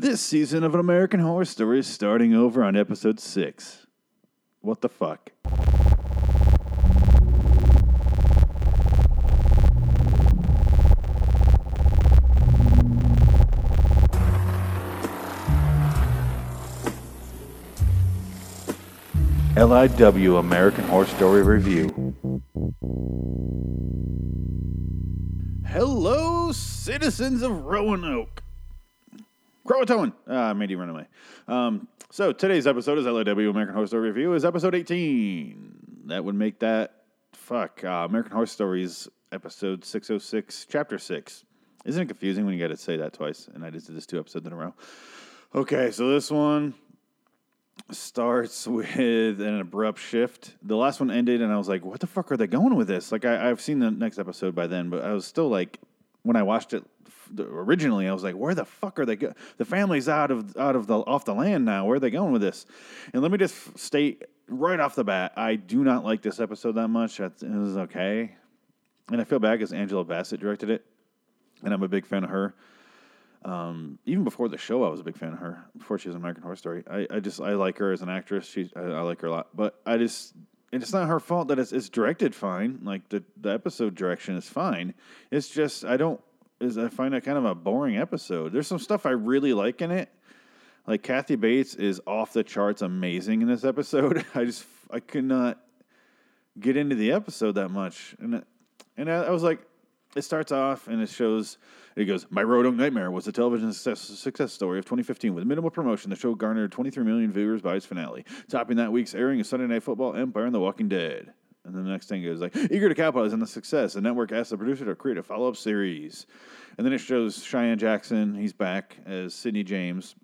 This season of An American Horror Story is starting over on episode 6. What the fuck? LIW American Horror Story Review. Hello, citizens of Roanoke. Croatoan. Ah, you run away. Um, so today's episode is LIW American Horror Story Review is episode 18. That would make that, fuck, uh, American Horror Stories episode 606, chapter 6. Isn't it confusing when you got to say that twice? And I just did this two episodes in a row. Okay, so this one starts with an abrupt shift. The last one ended, and I was like, "What the fuck are they going with this?" Like, I, I've seen the next episode by then, but I was still like, when I watched it originally, I was like, "Where the fuck are they? Go- the family's out of out of the off the land now. Where are they going with this?" And let me just state right off the bat, I do not like this episode that much. That's- It was okay, and I feel bad because Angela Bassett directed it, and I'm a big fan of her um, even before the show, I was a big fan of her. Before she was American Horror Story, I, I just I like her as an actress. She I, I like her a lot, but I just and it's not her fault that it's, it's directed fine. Like the the episode direction is fine. It's just I don't is I find it kind of a boring episode. There's some stuff I really like in it. Like Kathy Bates is off the charts, amazing in this episode. I just I could not get into the episode that much, and and I, I was like, it starts off and it shows. It goes, My Roanoke Nightmare was a television success, success story of 2015 with minimal promotion. The show garnered 23 million viewers by its finale, topping that week's airing of Sunday Night Football, Empire, and The Walking Dead. And then the next thing goes like, eager to capitalize on the success, the network asked the producer to create a follow-up series. And then it shows Cheyenne Jackson. He's back as Sidney James.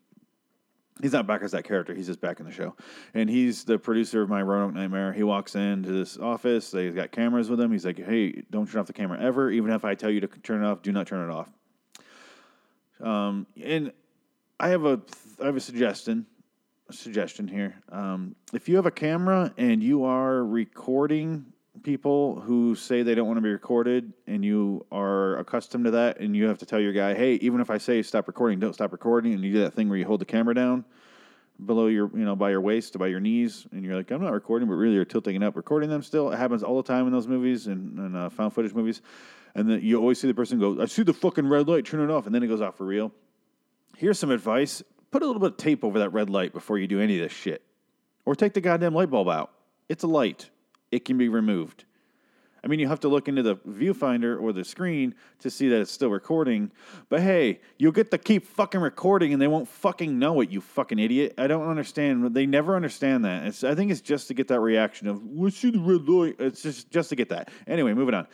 He's not back as that character. He's just back in the show, and he's the producer of My Roanoke Nightmare. He walks into this office. They've got cameras with him. He's like, "Hey, don't turn off the camera ever. Even if I tell you to turn it off, do not turn it off." Um, and I have a I have a suggestion suggestion here. Um, if you have a camera and you are recording people who say they don't want to be recorded, and you are accustomed to that, and you have to tell your guy, "Hey, even if I say stop recording, don't stop recording," and you do that thing where you hold the camera down below your, you know, by your waist, by your knees, and you're like, "I'm not recording," but really you're tilting it up, recording them. Still, it happens all the time in those movies and, and uh, found footage movies, and then you always see the person go, "I see the fucking red light, turn it off," and then it goes off for real. Here's some advice: put a little bit of tape over that red light before you do any of this shit, or take the goddamn light bulb out. It's a light; it can be removed. I mean, you have to look into the viewfinder or the screen to see that it's still recording. But hey, you'll get to keep fucking recording and they won't fucking know it, you fucking idiot. I don't understand. They never understand that. It's, I think it's just to get that reaction of, we see the red light. It's just, just to get that. Anyway, moving on.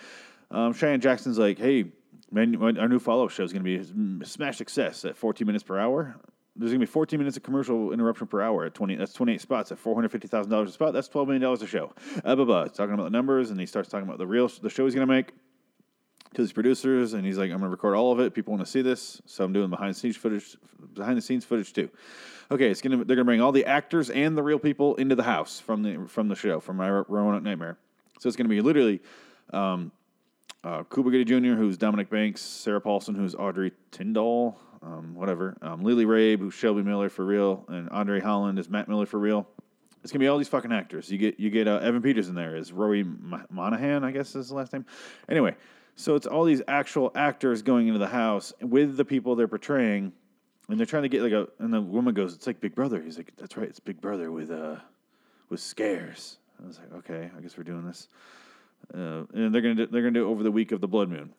Um, Cheyenne Jackson's like, hey, man, our new follow up show is going to be a smash success at 14 minutes per hour. There's going to be 14 minutes of commercial interruption per hour at 20. That's 28 spots at $450,000 a spot. That's $12 million a show. Uh, blah, blah. Talking about the numbers, and he starts talking about the real the show he's going to make to his producers, and he's like, "I'm going to record all of it. People want to see this, so I'm doing behind the scenes footage, behind the scenes footage too." Okay, it's gonna they're gonna bring all the actors and the real people into the house from the from the show from my Roanoke Nightmare. So it's gonna be literally um, uh, Cuba Gooding Jr., who's Dominic Banks, Sarah Paulson, who's Audrey Tindall, um, whatever, um, Lily Rabe, who's Shelby Miller for real, and Andre Holland is Matt Miller for real. It's gonna be all these fucking actors. You get you get uh, Evan Peters in there as Rory Mo- Monahan, I guess is his last name. Anyway, so it's all these actual actors going into the house with the people they're portraying, and they're trying to get like a. And the woman goes, "It's like Big Brother." He's like, "That's right, it's Big Brother with uh with scares." I was like, "Okay, I guess we're doing this." Uh, and they're gonna do, they're gonna do it over the week of the blood moon.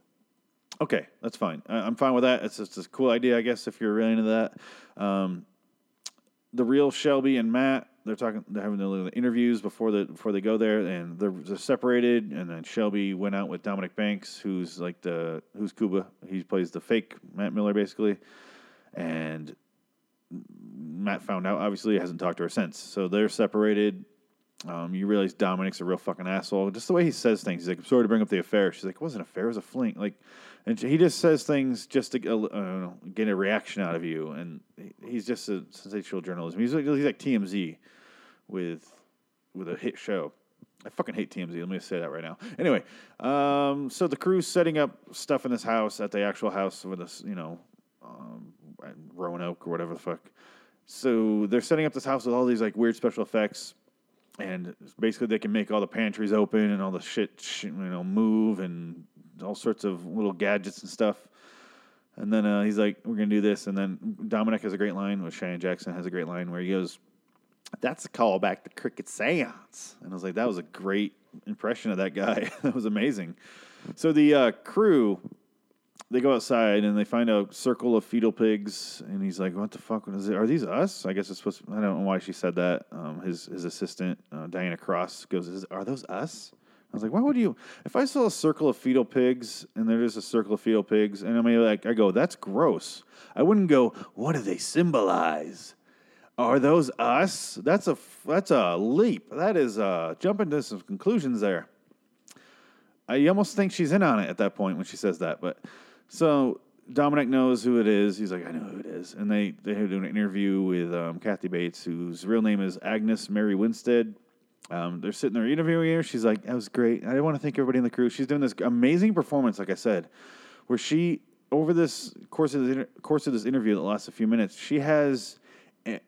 Okay, that's fine. I, I'm fine with that. It's just a cool idea, I guess, if you're really into that. Um, the real Shelby and Matt, they're talking, they're having the interviews before the before they go there, and they're, they're separated. And then Shelby went out with Dominic Banks, who's like the who's Cuba. He plays the fake Matt Miller, basically. And Matt found out. Obviously, hasn't talked to her since. So they're separated. Um, you realize Dominic's a real fucking asshole. Just the way he says things. He's like, "I'm sorry to bring up the affair." She's like, "It wasn't an affair. It was a fling." Like, and he just says things just to uh, get a reaction out of you. And he's just a sensational journalism. He's like, he's like TMZ with with a hit show. I fucking hate TMZ. Let me say that right now. Anyway, um, so the crew's setting up stuff in this house at the actual house with this, you know, um, Roanoke or whatever the fuck. So they're setting up this house with all these like weird special effects, and basically they can make all the pantries open and all the shit, you know, move and all sorts of little gadgets and stuff. And then uh, he's like, "We're gonna do this." And then Dominic has a great line. With Cheyenne Jackson has a great line where he goes, "That's a callback to Cricket Seance." And I was like, "That was a great impression of that guy. that was amazing." So the uh, crew, they go outside and they find a circle of fetal pigs, and he's like, "What the fuck is it? Are these us?" I guess it's supposed. To, I don't know why she said that. Um, his his assistant uh, Diana Cross goes, "Are those us?" I was like, why would you? If I saw a circle of fetal pigs and there is a circle of fetal pigs, and I mean, like, I go, that's gross. I wouldn't go, what do they symbolize? Are those us? That's a that's a leap. That is uh, jumping to some conclusions there. I almost think she's in on it at that point when she says that. But so Dominic knows who it is. He's like, I know who it is. And they they do an interview with um, Kathy Bates, whose real name is Agnes Mary Winstead. Um, they're sitting there interviewing her. She's like, "That was great." I want to thank everybody in the crew. She's doing this amazing performance, like I said, where she over this course of the course of this interview that lasts a few minutes, she has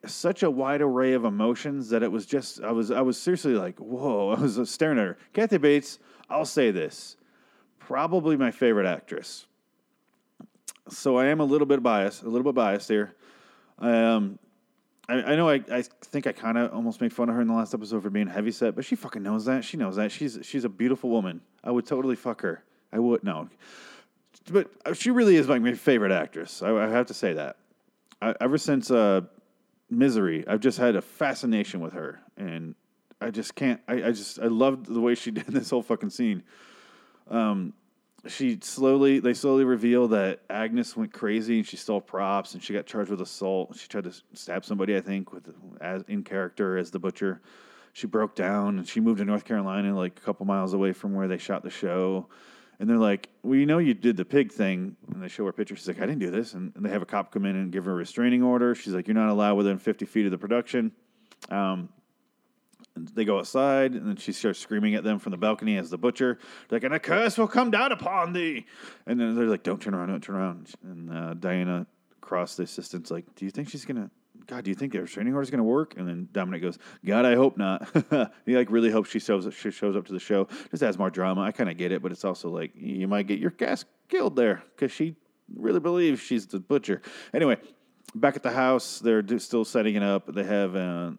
such a wide array of emotions that it was just I was I was seriously like, "Whoa!" I was staring at her. Kathy Bates. I'll say this, probably my favorite actress. So I am a little bit biased, a little bit biased here. Um, I, I know I, I think I kind of almost made fun of her in the last episode for being heavy set, but she fucking knows that. She knows that. She's she's a beautiful woman. I would totally fuck her. I would no, but she really is like my favorite actress. I, I have to say that. I, ever since uh, Misery, I've just had a fascination with her, and I just can't. I, I just I loved the way she did this whole fucking scene. Um, she slowly they slowly reveal that Agnes went crazy and she stole props and she got charged with assault. She tried to stab somebody, I think, with as in character as the butcher. She broke down and she moved to North Carolina, like a couple miles away from where they shot the show. And they're like, "Well, you know, you did the pig thing." And they show her picture. She's like, "I didn't do this." And, and they have a cop come in and give her a restraining order. She's like, "You're not allowed within 50 feet of the production." Um, they go outside, and then she starts screaming at them from the balcony as the butcher. They're like, and a curse will come down upon thee. And then they're like, don't turn around, don't turn around. And uh, Diana Cross, the assistant's like, do you think she's going to, God, do you think the restraining order is going to work? And then Dominic goes, God, I hope not. he like really hopes she shows, she shows up to the show. Just adds more drama. I kind of get it, but it's also like, you might get your cast killed there because she really believes she's the butcher. Anyway, back at the house, they're still setting it up. They have uh,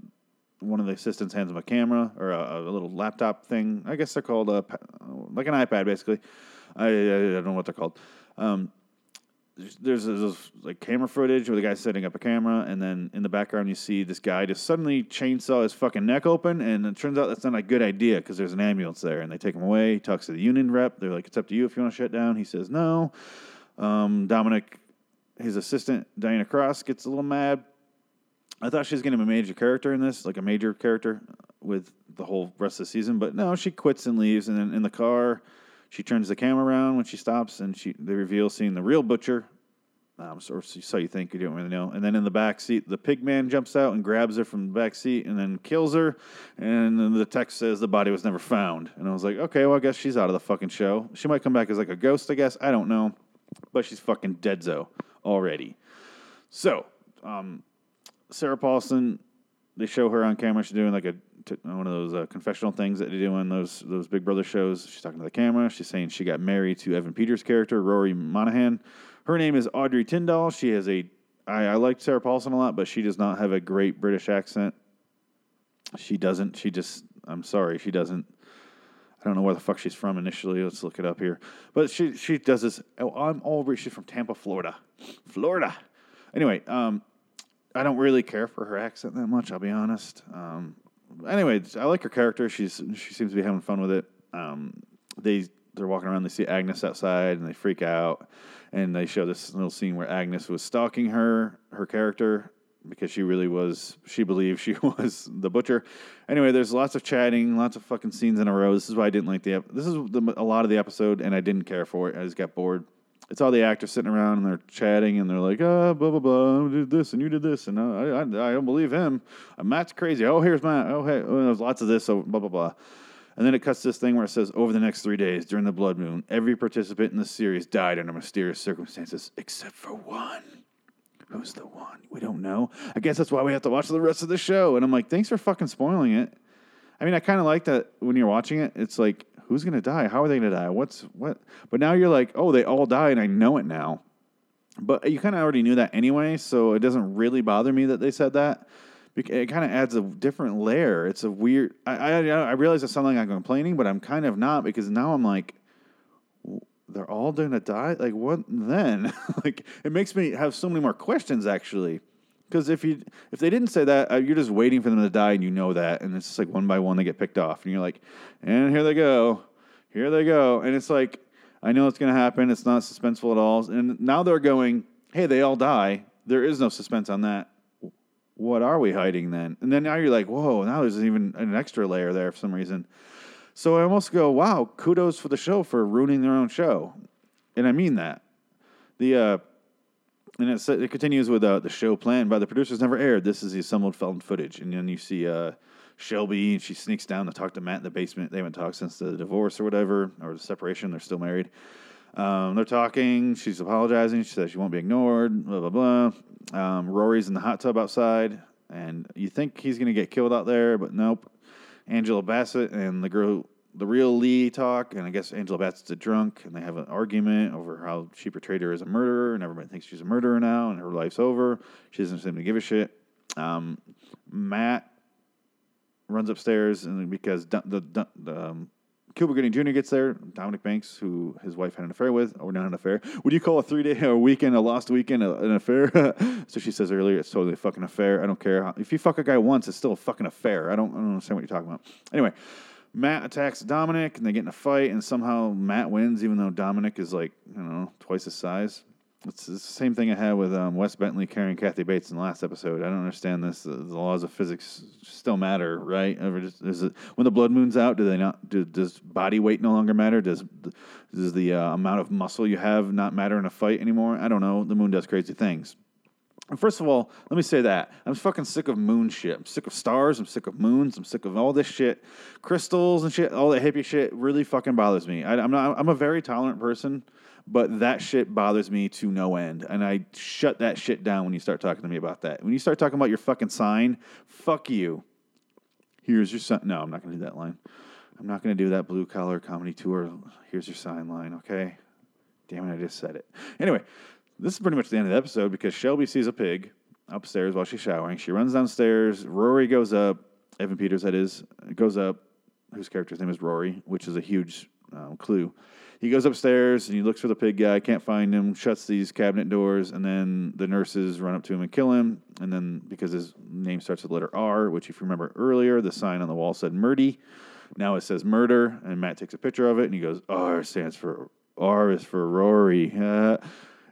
one of the assistants hands him a camera or a, a little laptop thing. I guess they're called a, like an iPad, basically. I, I don't know what they're called. Um, there's, there's like camera footage where the guy's setting up a camera, and then in the background you see this guy just suddenly chainsaw his fucking neck open, and it turns out that's not a good idea because there's an ambulance there, and they take him away. He talks to the union rep. They're like, "It's up to you if you want to shut down." He says no. Um, Dominic, his assistant Diana Cross, gets a little mad I thought she was going to be a major character in this, like a major character with the whole rest of the season. But no, she quits and leaves. And then in the car, she turns the camera around when she stops, and she they reveal seeing the real butcher. Um, so, so you think you don't really know. And then in the back seat, the pig man jumps out and grabs her from the back seat and then kills her. And then the text says the body was never found. And I was like, okay, well I guess she's out of the fucking show. She might come back as like a ghost, I guess. I don't know, but she's fucking deadzo already. So, um, Sarah Paulson, they show her on camera. She's doing like a t- one of those uh, confessional things that they do on those those Big Brother shows. She's talking to the camera. She's saying she got married to Evan Peters' character, Rory Monahan. Her name is Audrey Tindall. She has a I, I like Sarah Paulson a lot, but she does not have a great British accent. She doesn't. She just. I'm sorry. She doesn't. I don't know where the fuck she's from initially. Let's look it up here. But she she does this. Oh, I'm over. She's from Tampa, Florida. Florida. Anyway, um, I don't really care for her accent that much. I'll be honest. Um, anyway, I like her character. She's she seems to be having fun with it. Um, they they're walking around. They see Agnes outside, and they freak out. And they show this little scene where Agnes was stalking her her character because she really was. She believed she was the butcher. Anyway, there's lots of chatting, lots of fucking scenes in a row. This is why I didn't like the. This is the, a lot of the episode, and I didn't care for it. I just got bored it's all the actors sitting around and they're chatting and they're like, ah, blah blah blah, I did this and you did this and uh, I, I, I don't believe him. Uh, Matt's crazy. Oh, here's Matt. Oh, hey, oh, there's lots of this. So blah blah blah. And then it cuts this thing where it says, over the next three days during the blood moon, every participant in the series died under mysterious circumstances except for one. Who's the one? We don't know. I guess that's why we have to watch the rest of the show. And I'm like, thanks for fucking spoiling it. I mean, I kind of like that when you're watching it. It's like, who's gonna die? How are they gonna die? What's what? But now you're like, oh, they all die, and I know it now. But you kind of already knew that anyway, so it doesn't really bother me that they said that. It kind of adds a different layer. It's a weird. I, I I realize it sounds like I'm complaining, but I'm kind of not because now I'm like, they're all gonna die. Like what then? like it makes me have so many more questions actually. Because if you if they didn't say that, uh, you're just waiting for them to die, and you know that, and it's just like one by one they get picked off, and you're like, and here they go, here they go, and it's like I know it's gonna happen. It's not suspenseful at all, and now they're going, hey, they all die. There is no suspense on that. What are we hiding then? And then now you're like, whoa, now there's even an extra layer there for some reason. So I almost go, wow, kudos for the show for ruining their own show, and I mean that. The uh, and it, it continues with uh, the show planned by the producers never aired. This is the assembled found footage, and then you see uh, Shelby, and she sneaks down to talk to Matt in the basement. They haven't talked since the divorce or whatever, or the separation. They're still married. Um, they're talking. She's apologizing. She says she won't be ignored. Blah blah blah. Um, Rory's in the hot tub outside, and you think he's gonna get killed out there, but nope. Angela Bassett and the girl, the real Lee, talk, and I guess Angela Bassett's a drunk, and they have an argument over how she portrayed her as a murderer, and everybody thinks she's a murderer now, and her life's over. She doesn't seem to give a shit. Um, Matt runs upstairs, and because the, the um, Cuba Gooding Jr. gets there, Dominic Banks, who his wife had an affair with, or not an affair. What do you call a three day or weekend, a lost weekend, a, an affair? so she says earlier, it's totally a fucking affair. I don't care. How, if you fuck a guy once, it's still a fucking affair. I don't, I don't understand what you're talking about. Anyway, Matt attacks Dominic, and they get in a fight, and somehow Matt wins, even though Dominic is like, you know, twice his size. It's the same thing I had with um, Wes Bentley carrying Kathy Bates in the last episode. I don't understand this. The, the laws of physics still matter, right? Just, it, when the blood moon's out, do they not? Do, does body weight no longer matter? Does does the uh, amount of muscle you have not matter in a fight anymore? I don't know. The moon does crazy things. First of all, let me say that I'm fucking sick of moon shit. I'm sick of stars. I'm sick of moons. I'm sick of all this shit, crystals and shit. All that hippie shit really fucking bothers me. I, I'm not. I'm a very tolerant person, but that shit bothers me to no end. And I shut that shit down when you start talking to me about that. When you start talking about your fucking sign, fuck you. Here's your sign. No, I'm not gonna do that line. I'm not gonna do that blue collar comedy tour. Here's your sign line. Okay. Damn it, I just said it. Anyway, this is pretty much the end of the episode because Shelby sees a pig upstairs while she's showering. She runs downstairs. Rory goes up. Evan Peters, that is, goes up. Whose character's name is Rory, which is a huge um, clue. He goes upstairs and he looks for the pig guy. Can't find him. Shuts these cabinet doors, and then the nurses run up to him and kill him. And then because his name starts with the letter R, which if you remember earlier, the sign on the wall said Murdy. Now it says murder, and Matt takes a picture of it and he goes, R stands for R is for Rory. Uh,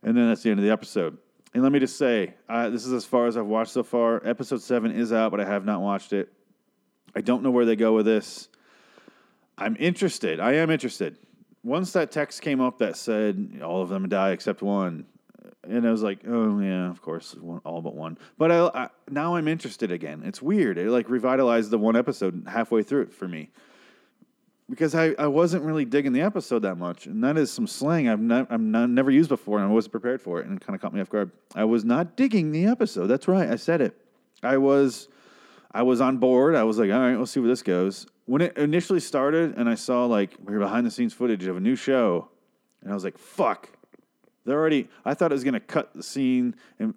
and then that's the end of the episode. And let me just say, uh, this is as far as I've watched so far. Episode seven is out, but I have not watched it. I don't know where they go with this. I'm interested. I am interested. Once that text came up that said all of them die except one, and I was like, oh yeah, of course, one, all but one. But I, I, now I'm interested again. It's weird. It like revitalized the one episode halfway through it for me because I, I wasn't really digging the episode that much, and that is some slang I've I've not, never used before, and I wasn't prepared for it, and it kind of caught me off guard. I was not digging the episode. That's right, I said it. I was I was on board. I was like, all right, let's see where this goes. When it initially started, and I saw like we behind the scenes footage of a new show, and I was like, fuck. They're already. I thought it was gonna cut the scene and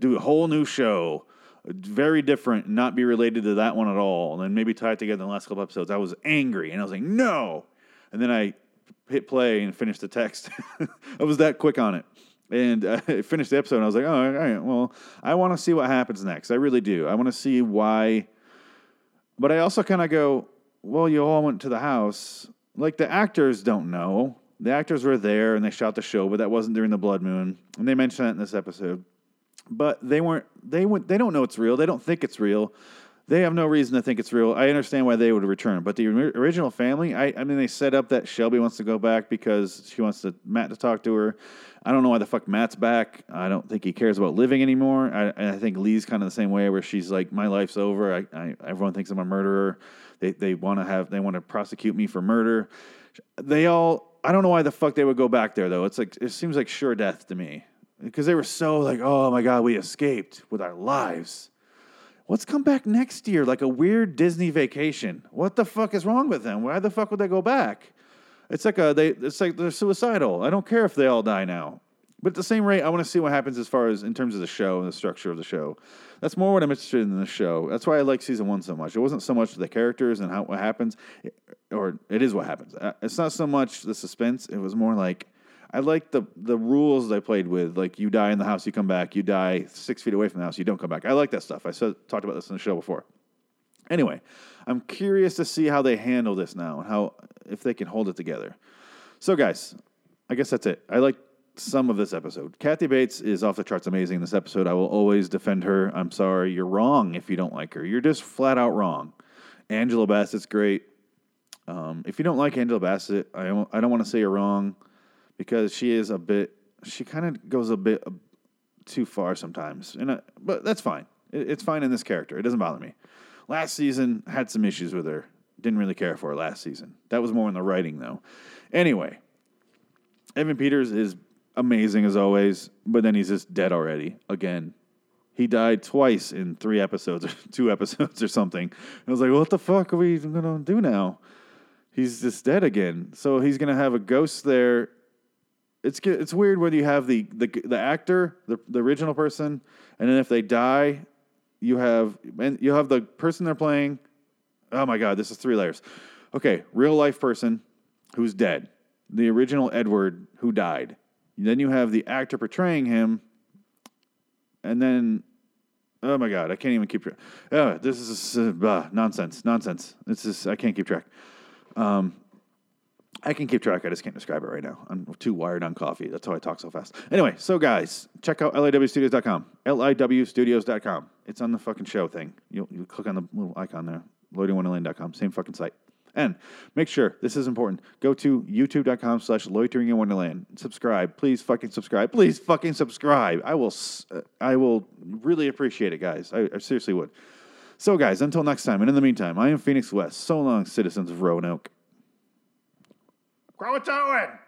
do a whole new show very different, not be related to that one at all, and then maybe tie it together in the last couple episodes. I was angry, and I was like, no. And then I hit play and finished the text. I was that quick on it. And uh, I finished the episode, and I was like, oh, all right, well, I want to see what happens next. I really do. I want to see why. But I also kind of go, well, you all went to the house. Like, the actors don't know. The actors were there, and they shot the show, but that wasn't during the Blood Moon. And they mentioned that in this episode but they weren't they went they don't know it's real. They don't think it's real. They have no reason to think it's real. I understand why they would return but the original family I, I mean they set up that shelby wants to go back because she wants to matt to talk to her. I don't know why the fuck matt's back. I don't think he cares about living anymore. I, I think lee's kind of the same way where she's like my life's over. I, I everyone thinks i'm a murderer. They, they want to have they want to prosecute me for murder. They all i don't know why the fuck they would go back there though. It's like it seems like sure death to me because they were so like, oh my god, we escaped with our lives. Let's come back next year like a weird Disney vacation. What the fuck is wrong with them? Why the fuck would they go back? It's like a they. It's like they're suicidal. I don't care if they all die now. But at the same rate, I want to see what happens as far as in terms of the show and the structure of the show. That's more what I'm interested in the show. That's why I like season one so much. It wasn't so much the characters and how what happens, or it is what happens. Uh, It's not so much the suspense. It was more like I like the the rules they played with. Like you die in the house, you come back. You die six feet away from the house, you don't come back. I like that stuff. I said talked about this in the show before. Anyway, I'm curious to see how they handle this now and how if they can hold it together. So, guys, I guess that's it. I like some of this episode. Kathy Bates is off the charts amazing in this episode. I will always defend her. I'm sorry. You're wrong if you don't like her. You're just flat out wrong. Angela Bassett's great. Um, if you don't like Angela Bassett, I I don't want to say you're wrong because she is a bit, she kind of goes a bit uh, too far sometimes. And I, but that's fine. It, it's fine in this character. It doesn't bother me. Last season had some issues with her. Didn't really care for her last season. That was more in the writing though. Anyway, Evan Peters is amazing as always, but then he's just dead already again. He died twice in three episodes or two episodes or something. I was like, what the fuck are we even gonna do now? He's just dead again. So he's gonna have a ghost there. It's it's weird when you have the the the actor, the the original person, and then if they die, you have and you have the person they're playing. Oh my god, this is three layers. Okay, real life person who's dead. The original Edward who died. Then you have the actor portraying him, and then oh my god, I can't even keep track. Oh, this is uh, nonsense, nonsense. This is I can't keep track. Um, I can keep track. I just can't describe it right now. I'm too wired on coffee. That's how I talk so fast. Anyway, so guys, check out liwstudios.com. liwstudios.com. It's on the fucking show thing. You'll, you click on the little icon there. loiteringwonderland.com. Oh same fucking site. And make sure, this is important, go to youtube.com slash loitering in wonderland. Subscribe. Please fucking subscribe. Please fucking subscribe. I will, I will really appreciate it, guys. I, I seriously would. So, guys, until next time, and in the meantime, I am Phoenix West. So long, citizens of Roanoke. Croatoan!